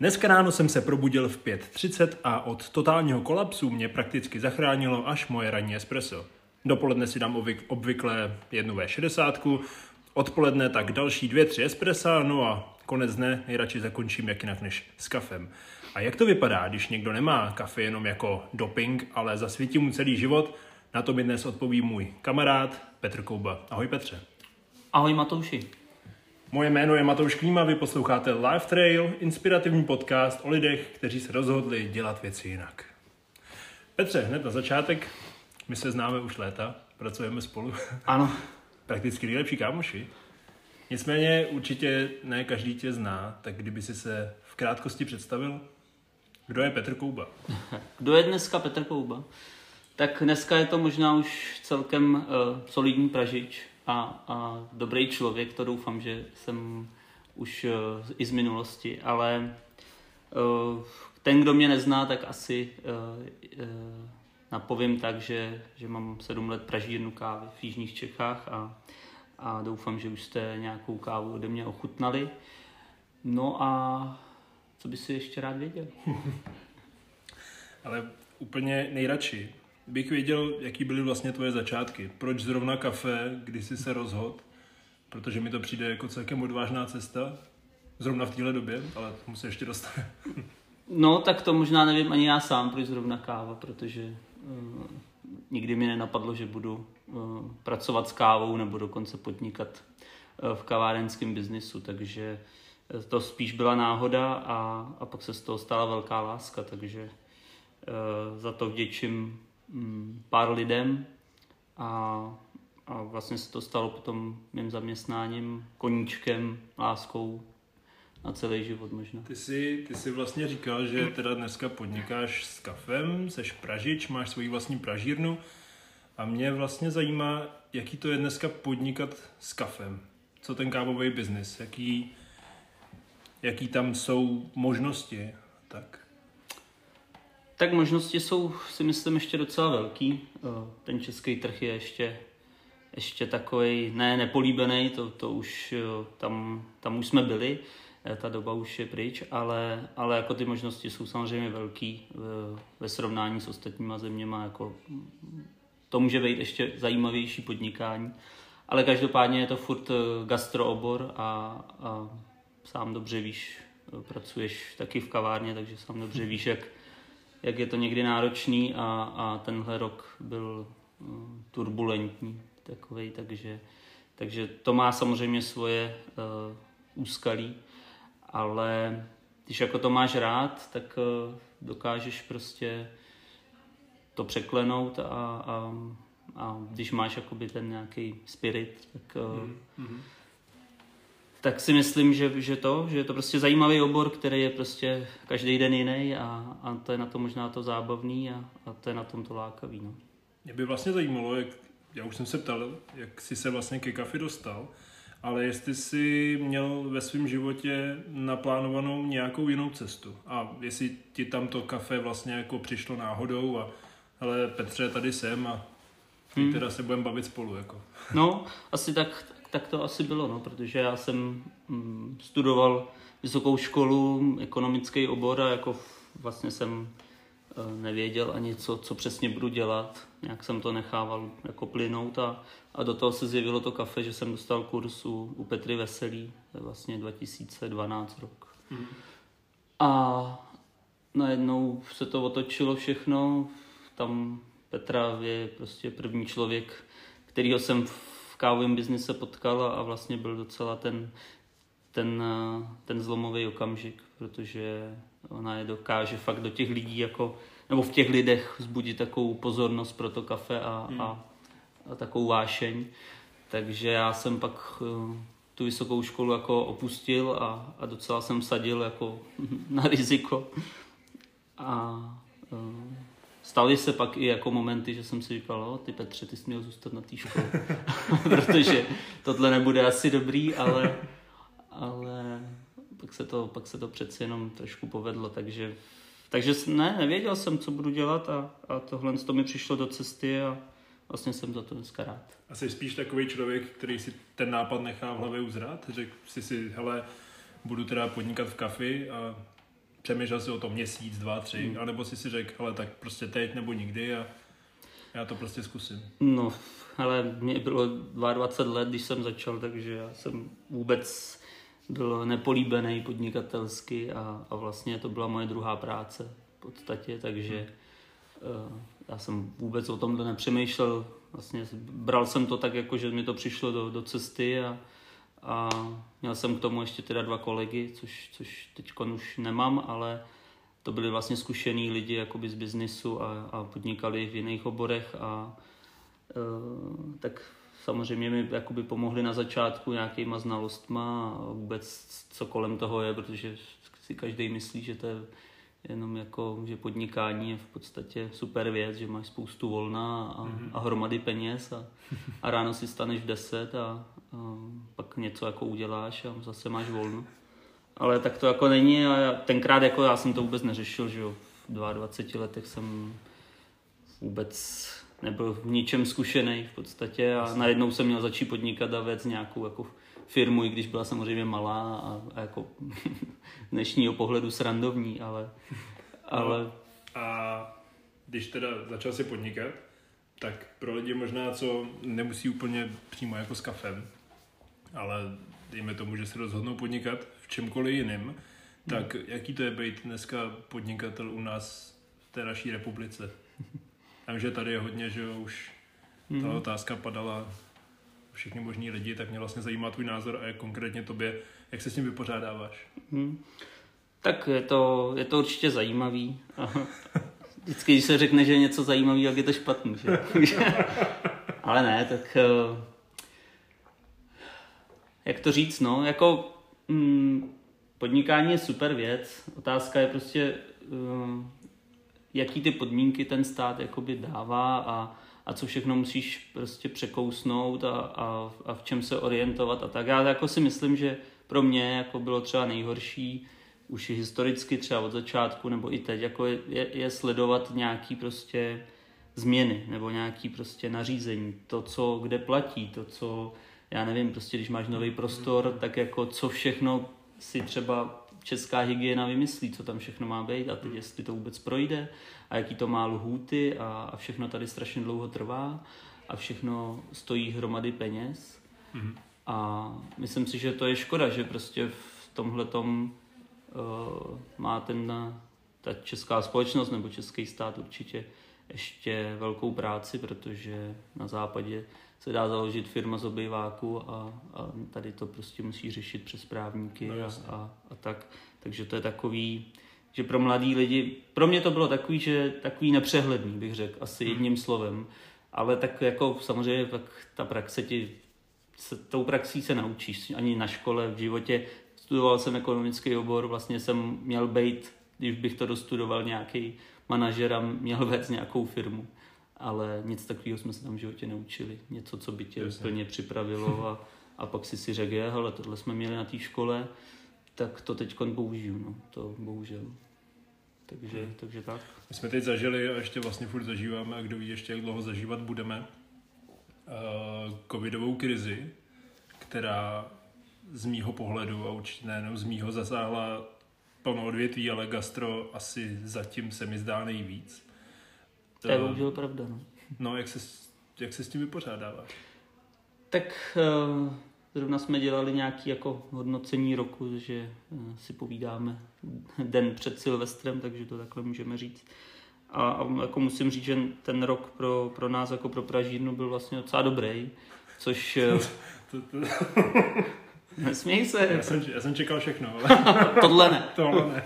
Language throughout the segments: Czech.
Dneska ráno jsem se probudil v 5.30 a od totálního kolapsu mě prakticky zachránilo až moje ranní espresso. Dopoledne si dám obvyk- obvykle jednu V60, odpoledne tak další dvě, tři espressa, no a konec dne nejradši zakončím jak jinak než s kafem. A jak to vypadá, když někdo nemá kafe jenom jako doping, ale zasvítí mu celý život? Na to mi dnes odpoví můj kamarád Petr Kouba. Ahoj Petře. Ahoj Matouši. Moje jméno je Matouš Klíma, vy posloucháte Life Trail, inspirativní podcast o lidech, kteří se rozhodli dělat věci jinak. Petře, hned na začátek, my se známe už léta, pracujeme spolu. Ano. Prakticky nejlepší kámoši. Nicméně určitě ne každý tě zná, tak kdyby si se v krátkosti představil, kdo je Petr Kouba? Kdo je dneska Petr Kouba? Tak dneska je to možná už celkem uh, solidní pražič a, a dobrý člověk, to doufám, že jsem už uh, i z minulosti, ale uh, ten, kdo mě nezná, tak asi uh, uh, napovím tak, že, že mám sedm let pražírnu kávy v Jižních Čechách a, a doufám, že už jste nějakou kávu ode mě ochutnali. No a co by si ještě rád věděl? Ale úplně nejradši bych věděl, jaký byly vlastně tvoje začátky. Proč zrovna kafe, kdy jsi se rozhodl? Protože mi to přijde jako celkem odvážná cesta. Zrovna v téhle době, ale tomu se ještě dostane. No, tak to možná nevím ani já sám, proč zrovna káva, protože uh, nikdy mi nenapadlo, že budu uh, pracovat s kávou nebo dokonce podnikat uh, v kavárenském biznisu, takže to spíš byla náhoda a, a pak se z toho stala velká láska, takže uh, za to vděčím pár lidem a, a vlastně se to stalo potom mým zaměstnáním, koníčkem, láskou na celý život možná. Ty jsi, ty jsi vlastně říkal, že teda dneska podnikáš s kafem, seš pražič, máš svoji vlastní pražírnu a mě vlastně zajímá, jaký to je dneska podnikat s kafem. Co ten kávový biznis, jaký, jaký tam jsou možnosti, tak. Tak možnosti jsou, si myslím, ještě docela velký. Ten český trh je ještě, ještě takový, ne nepolíbený, to, to už, tam, tam už jsme byli, ta doba už je pryč, ale, ale jako ty možnosti jsou samozřejmě velký ve srovnání s ostatníma zeměma, jako to může být ještě zajímavější podnikání, ale každopádně je to furt gastroobor a, a sám dobře víš, pracuješ taky v kavárně, takže sám dobře víš, jak, jak je to někdy náročný a, a tenhle rok byl uh, turbulentní takovej, takže, takže to má samozřejmě svoje uh, úskalí, ale když jako to máš rád, tak uh, dokážeš prostě to překlenout a, a, a když máš jakoby ten nějaký spirit, tak uh, mm-hmm tak si myslím, že, že to, že je to prostě zajímavý obor, který je prostě každý den jiný a, a to je na to možná to zábavný a, a to je na tom to lákavý. No. Mě by vlastně zajímalo, jak, já už jsem se ptal, jak jsi se vlastně ke kafi dostal, ale jestli jsi měl ve svém životě naplánovanou nějakou jinou cestu a jestli ti tam to kafe vlastně jako přišlo náhodou a ale Petře, tady jsem a hmm. teda se budeme bavit spolu. Jako. No, asi tak, tak to asi bylo, no, protože já jsem mm, studoval vysokou školu, ekonomický obor a jako vlastně jsem e, nevěděl ani co, co přesně budu dělat. Nějak jsem to nechával jako plynout a, a do toho se zjevilo to kafe, že jsem dostal kurz u, u Petry Veselý, vlastně 2012 rok. Mm. A najednou se to otočilo všechno, tam Petra je prostě první člověk, kterýho jsem v kávovém biznise potkal a vlastně byl docela ten, ten, ten zlomový okamžik, protože ona je dokáže fakt do těch lidí jako, nebo v těch lidech vzbudit takovou pozornost pro to kafe a, hmm. a, a takovou vášeň. Takže já jsem pak eh, tu vysokou školu jako opustil a, a docela jsem sadil jako na riziko. A uh, Staly se pak i jako momenty, že jsem si říkal, o, ty Petře, ty jsi měl zůstat na té škole, protože tohle nebude asi dobrý, ale, ale pak, se to, pak se to přeci jenom trošku povedlo, takže, takže ne, nevěděl jsem, co budu dělat a, a tohle to mi přišlo do cesty a vlastně jsem za to dneska rád. A jsi spíš takový člověk, který si ten nápad nechá v hlavě uzrát? Řekl jsi si, hele, budu teda podnikat v kafi a přemýšlel si o tom měsíc, dva, tři, Hmm. anebo si si řekl, ale tak prostě teď nebo nikdy a já to prostě zkusím. No, ale mě bylo 22 let, když jsem začal, takže já jsem vůbec byl nepolíbený podnikatelsky a, a vlastně to byla moje druhá práce v podstatě, takže uh, já jsem vůbec o tomhle nepřemýšlel. Vlastně bral jsem to tak, jako že mi to přišlo do, do cesty a, a měl jsem k tomu ještě teda dva kolegy, což, což teď už nemám, ale to byli vlastně zkušený lidi jakoby z biznisu a, a podnikali v jiných oborech a e, tak samozřejmě mi jakoby pomohli na začátku nějakýma znalostma a vůbec co kolem toho je, protože si každý myslí, že to je jenom jako, že podnikání je v podstatě super věc, že máš spoustu volna a, a hromady peněz a, a ráno si staneš v 10 a, a pak něco jako uděláš a zase máš volno. Ale tak to jako není a tenkrát jako já jsem to vůbec neřešil, že jo. V 22 letech jsem vůbec nebyl v ničem zkušený v podstatě a najednou jsem měl začít podnikat a vést nějakou jako firmu, i když byla samozřejmě malá a, a jako dnešního pohledu srandovní, ale, ale A když teda začal si podnikat, tak pro lidi možná, co nemusí úplně přímo jako s kafem, ale dejme tomu, že se rozhodnou podnikat v čemkoliv jiném, tak jaký to je být dneska podnikatel u nás v té naší republice? Takže tady je hodně, že už ta otázka padala všechny možní lidi, tak mě vlastně zajímá tvůj názor a jak konkrétně tobě, jak se s tím vypořádáváš? hm, tak je to, je to určitě zajímavý. Vždycky, když se řekne, že je něco zajímavý, tak je to špatný. Že? Ale ne, tak eh, jak to říct, no, jako mm, podnikání je super věc. Otázka je prostě, uh, jaký ty podmínky ten stát jakoby dává a, a co všechno musíš prostě překousnout a, a, a v čem se orientovat a tak. Já jako si myslím, že pro mě jako bylo třeba nejhorší už historicky třeba od začátku nebo i teď, jako je, je, je sledovat nějaký prostě změny nebo nějaký prostě nařízení, to, co kde platí, to, co já nevím, prostě když máš nový prostor, tak jako co všechno si třeba česká hygiena vymyslí, co tam všechno má být a teď jestli to vůbec projde a jaký to má lhůty a, a všechno tady strašně dlouho trvá a všechno stojí hromady peněz. A myslím si, že to je škoda, že prostě v tomhletom uh, má ten, ta česká společnost nebo český stát určitě ještě velkou práci, protože na západě se dá založit firma z obejváku a, a tady to prostě musí řešit přes právníky No, a, jasně. a, a tak. Takže to je takový, že pro mladý lidi, pro mě to bylo takový, že takový nepřehledný, bych řekl, asi Hmm. jedním slovem. Ale tak jako samozřejmě pak ta praxe ti, se, tou praxí se naučíš, ani na škole, v životě. Studoval jsem ekonomický obor, vlastně jsem měl být, když bych to dostudoval, nějaký manažer a měl vést nějakou firmu. Ale nic takového jsme se tam v životě neučili. Něco, co by tě Jasně. úplně připravilo a, a pak si si řekl, je, hele, tohle jsme měli na té škole, tak to teď použiju, no, to bohužel. Takže, takže tak. My jsme teď zažili a ještě vlastně furt zažíváme a kdo ví ještě, jak dlouho zažívat budeme, uh, covidovou krizi, která z mýho pohledu a určitě nejenom z mýho zasáhla plno odvětví, ale gastro asi zatím se mi zdá nejvíc. To je bohužel pravda, no. No, jak se, s- jak se s tím vypořádáváš? Tak eh, zrovna jsme dělali nějaký jako hodnocení roku, že eh, si povídáme den před Silvestrem, takže to takhle můžeme říct. A, a jako musím říct, že ten rok pro, pro nás jako pro Pražírnu byl vlastně docela dobrý, což... eh, To, to, Nesměj se, já, jsem, já jsem čekal všechno, ale tohle ne. tohle ne.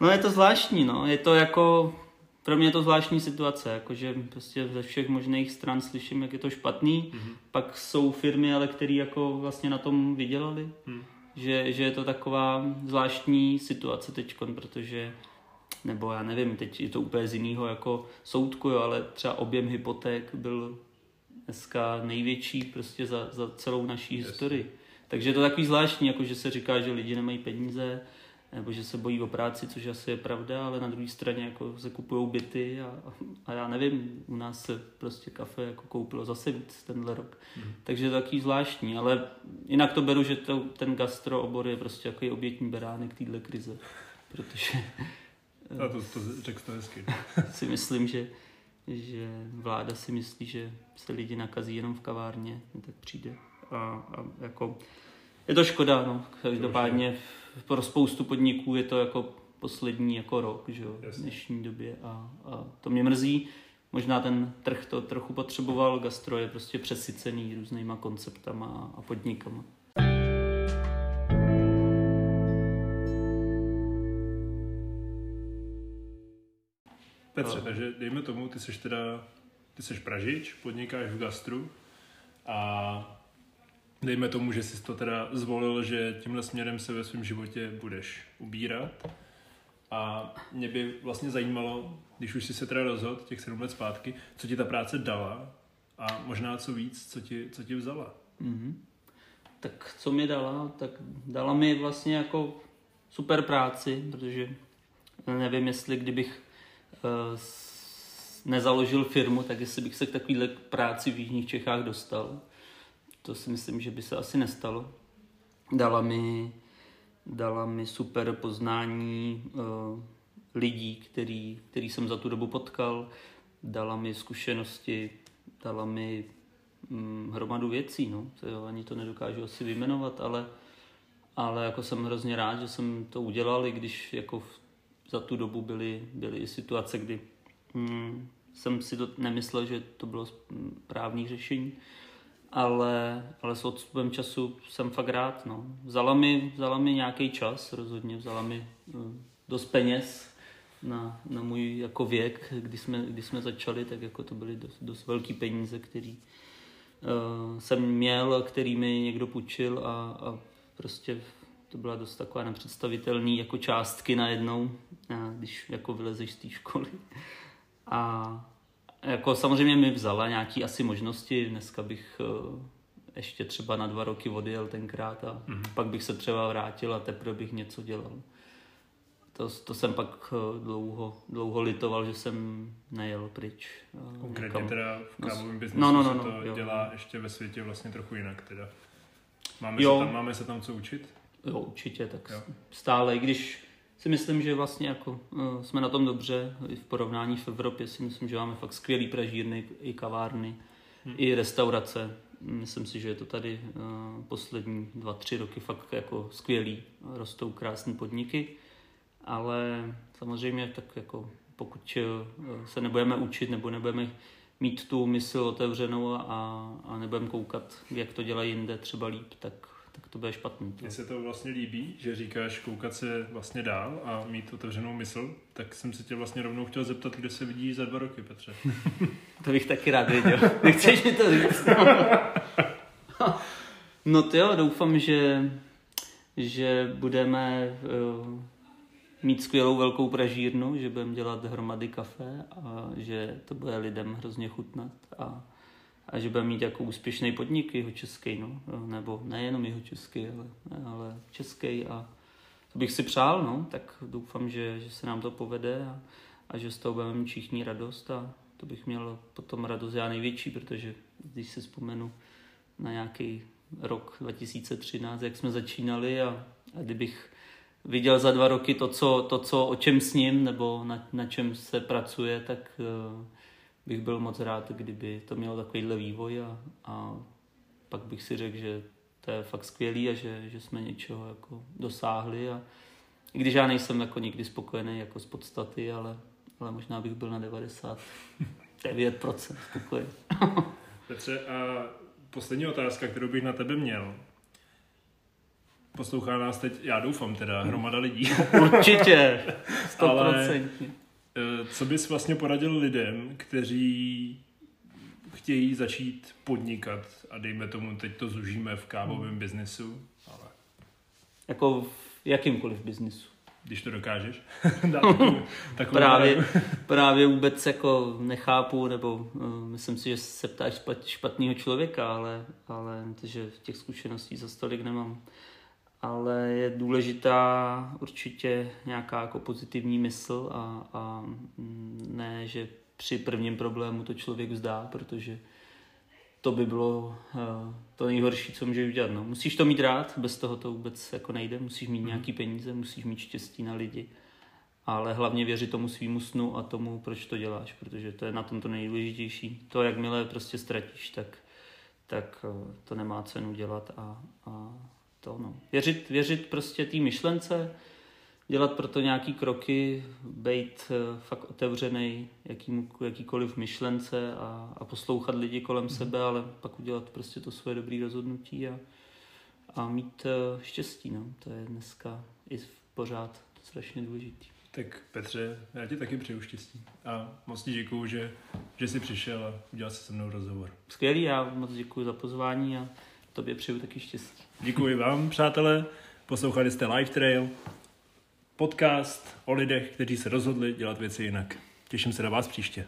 No je to zvláštní, no. Je to jako, pro mě je to zvláštní situace, jakože prostě ze všech možných stran slyším, jak je to špatný. Mhm. Pak jsou firmy, ale které jako vlastně na tom vydělali. Mhm. Že, že je to taková zvláštní situace teď, protože nebo já nevím, teď je to úplně z jiného jako soudku, jo, ale třeba objem hypoték byl dneska největší prostě za, za celou naší Jasně. historii. Takže je to takový zvláštní, jako že se říká, že lidi nemají peníze, nebo že se bojí o práci, což asi je pravda, ale na druhé straně jako se kupují byty a, a já nevím, u nás se prostě kafe jako koupilo zase víc tenhle rok. Mhm. Takže je to takový zvláštní, ale jinak to beru, že to, ten gastro obor je prostě takový obětní beránek téhle krize. protože A to, to řekl to hezky. si myslím, že, že vláda si myslí, že se lidi nakazí jenom v kavárně, tak přijde. A, a jako, je to škoda, no. Každopádně pro spoustu podniků je to jako poslední jako rok, že jo, v dnešní době a, a to mě mrzí. Možná ten trh to trochu potřeboval, gastro je prostě přesycený různýma konceptama a podnikama. Petře, no. takže dejme tomu, ty jsi teda, ty jsi Pražič, podnikáš v gastru a dejme tomu, že jsi to teda zvolil, že tímhle směrem se ve svém životě budeš ubírat. A mě by vlastně zajímalo, když už jsi se teda rozhodl těch sedm let zpátky, co ti ta práce dala a možná co víc, co ti, co ti vzala. Mm-hmm. Tak co mi dala? Tak dala mi vlastně jako super práci, protože nevím, jestli kdybych uh, nezaložil firmu, tak jestli bych se k takovéhle práci v Jižních Čechách dostal. To si myslím, že by se asi nestalo. Dala mi dala mi super poznání uh, lidí, který, který jsem za tu dobu potkal, dala mi zkušenosti, dala mi hm, hromadu věcí, no. To jo, ani to nedokážu asi vyjmenovat, ale, ale jako jsem hrozně rád, že jsem to udělal, i když jako v, za tu dobu byly, byly i situace, kdy hm, jsem si to nemyslel, že to bylo správné řešení ale, ale s odstupem času jsem fakt rád. No. Vzala, mi, vzala mi nějaký čas, rozhodně vzala mi uh, dost peněz na, na můj jako věk, kdy jsme, kdy jsme začali, tak jako to byly dost, dost velký peníze, který uh, jsem měl, který mi někdo půjčil a, a prostě to byla dost taková nepředstavitelný jako částky najednou, když jako vylezeš z té školy. A, jako samozřejmě mi vzala nějaký asi možnosti, dneska bych uh, ještě třeba na dva roky odjel tenkrát a mm-hmm. pak bych se třeba vrátil a teprve bych něco dělal. To, to jsem pak uh, dlouho, dlouho litoval, že jsem nejel pryč. Uh, Konkrétně někam. teda v no, kávovém biznesu no, no, no, no, se to jo. dělá ještě ve světě vlastně trochu jinak teda. Máme, jo. Se tam, máme se tam co učit? Jo, určitě, tak jo. stále, i když si myslím, že vlastně jako uh, jsme na tom dobře. I v porovnání v Evropě si myslím, že máme fakt skvělý pražírny, i kavárny, hmm. i restaurace. Myslím si, že je to tady uh, poslední dva, tři roky fakt jako skvělý. Rostou krásné podniky, ale samozřejmě tak jako pokud uh, se nebudeme učit nebo nebudeme mít tu mysl otevřenou a, a nebudeme koukat, jak to dělají jinde třeba líp, tak tak to bude špatný. Mně se to vlastně líbí, že říkáš koukat se vlastně dál a mít otevřenou mysl, tak jsem se tě vlastně rovnou chtěl zeptat, kde se vidí za dva roky, Petře. to bych taky rád věděl. Nechceš mi to říct? no to jo, doufám, že, že budeme uh, mít skvělou velkou pražírnu, že budeme dělat hromady kafe a že to bude lidem hrozně chutnat a a že bude mít jako úspěšný podnik jeho český, no, nebo nejenom jeho český, ale, ale český. A to bych si přál, no, tak doufám, že, že se nám to povede a, a že z toho budeme mít všichni radost. A to bych měl potom radost já největší, protože když si vzpomenu na nějaký rok 2013, jak jsme začínali a, a kdybych viděl za dva roky to, co, to, co o čem s ním nebo na, na čem se pracuje, tak uh, bych byl moc rád, kdyby to mělo takovýhle vývoj a, a pak bych si řekl, že to je fakt skvělý a že, že jsme něčeho jako dosáhli a i když já nejsem jako nikdy spokojený jako z podstaty, ale, ale možná bych byl na 99% spokojený. Petře, a poslední otázka, kterou bych na tebe měl. Poslouchá nás teď, já doufám teda, hromada lidí. Určitě, 100%. Ale co bys vlastně poradil lidem, kteří chtějí začít podnikat a dejme tomu, teď to zužíme v kávovém hmm. biznesu, ale... Jako v jakýmkoliv biznesu. Když to dokážeš. takovou, právě, právě vůbec jako nechápu, nebo uh, myslím si, že se ptáš špatného člověka, ale, ale že těch zkušeností za stolik nemám ale je důležitá určitě nějaká jako pozitivní mysl a, a ne, že při prvním problému to člověk vzdá, protože to by bylo uh, to nejhorší, co můžeš udělat. No. Musíš to mít rád, bez toho to vůbec jako nejde. Musíš mít mm. nějaký peníze, musíš mít štěstí na lidi. Ale hlavně věřit tomu svýmu snu a tomu, proč to děláš, protože to je na tom to nejdůležitější. To, jakmile prostě ztratíš, tak, tak uh, to nemá cenu dělat a, a to no. Věřit, věřit prostě té myšlence, dělat proto nějaký kroky, být uh, fakt otevřený jakým, jakýkoliv myšlence a, a poslouchat lidi kolem mm. sebe, ale pak udělat prostě to svoje dobré rozhodnutí a, a mít uh, štěstí. No. To je dneska i pořád strašně důležitý. Tak Petře, já ti taky přeju štěstí a moc ti děkuju, že, že jsi přišel a udělal si se mnou rozhovor. Skvělý, já moc děkuji za pozvání a tobě přeju taky štěstí. Děkuji vám, přátelé. Poslouchali jste Live Trail, podcast o lidech, kteří se rozhodli dělat věci jinak. Těším se na vás příště.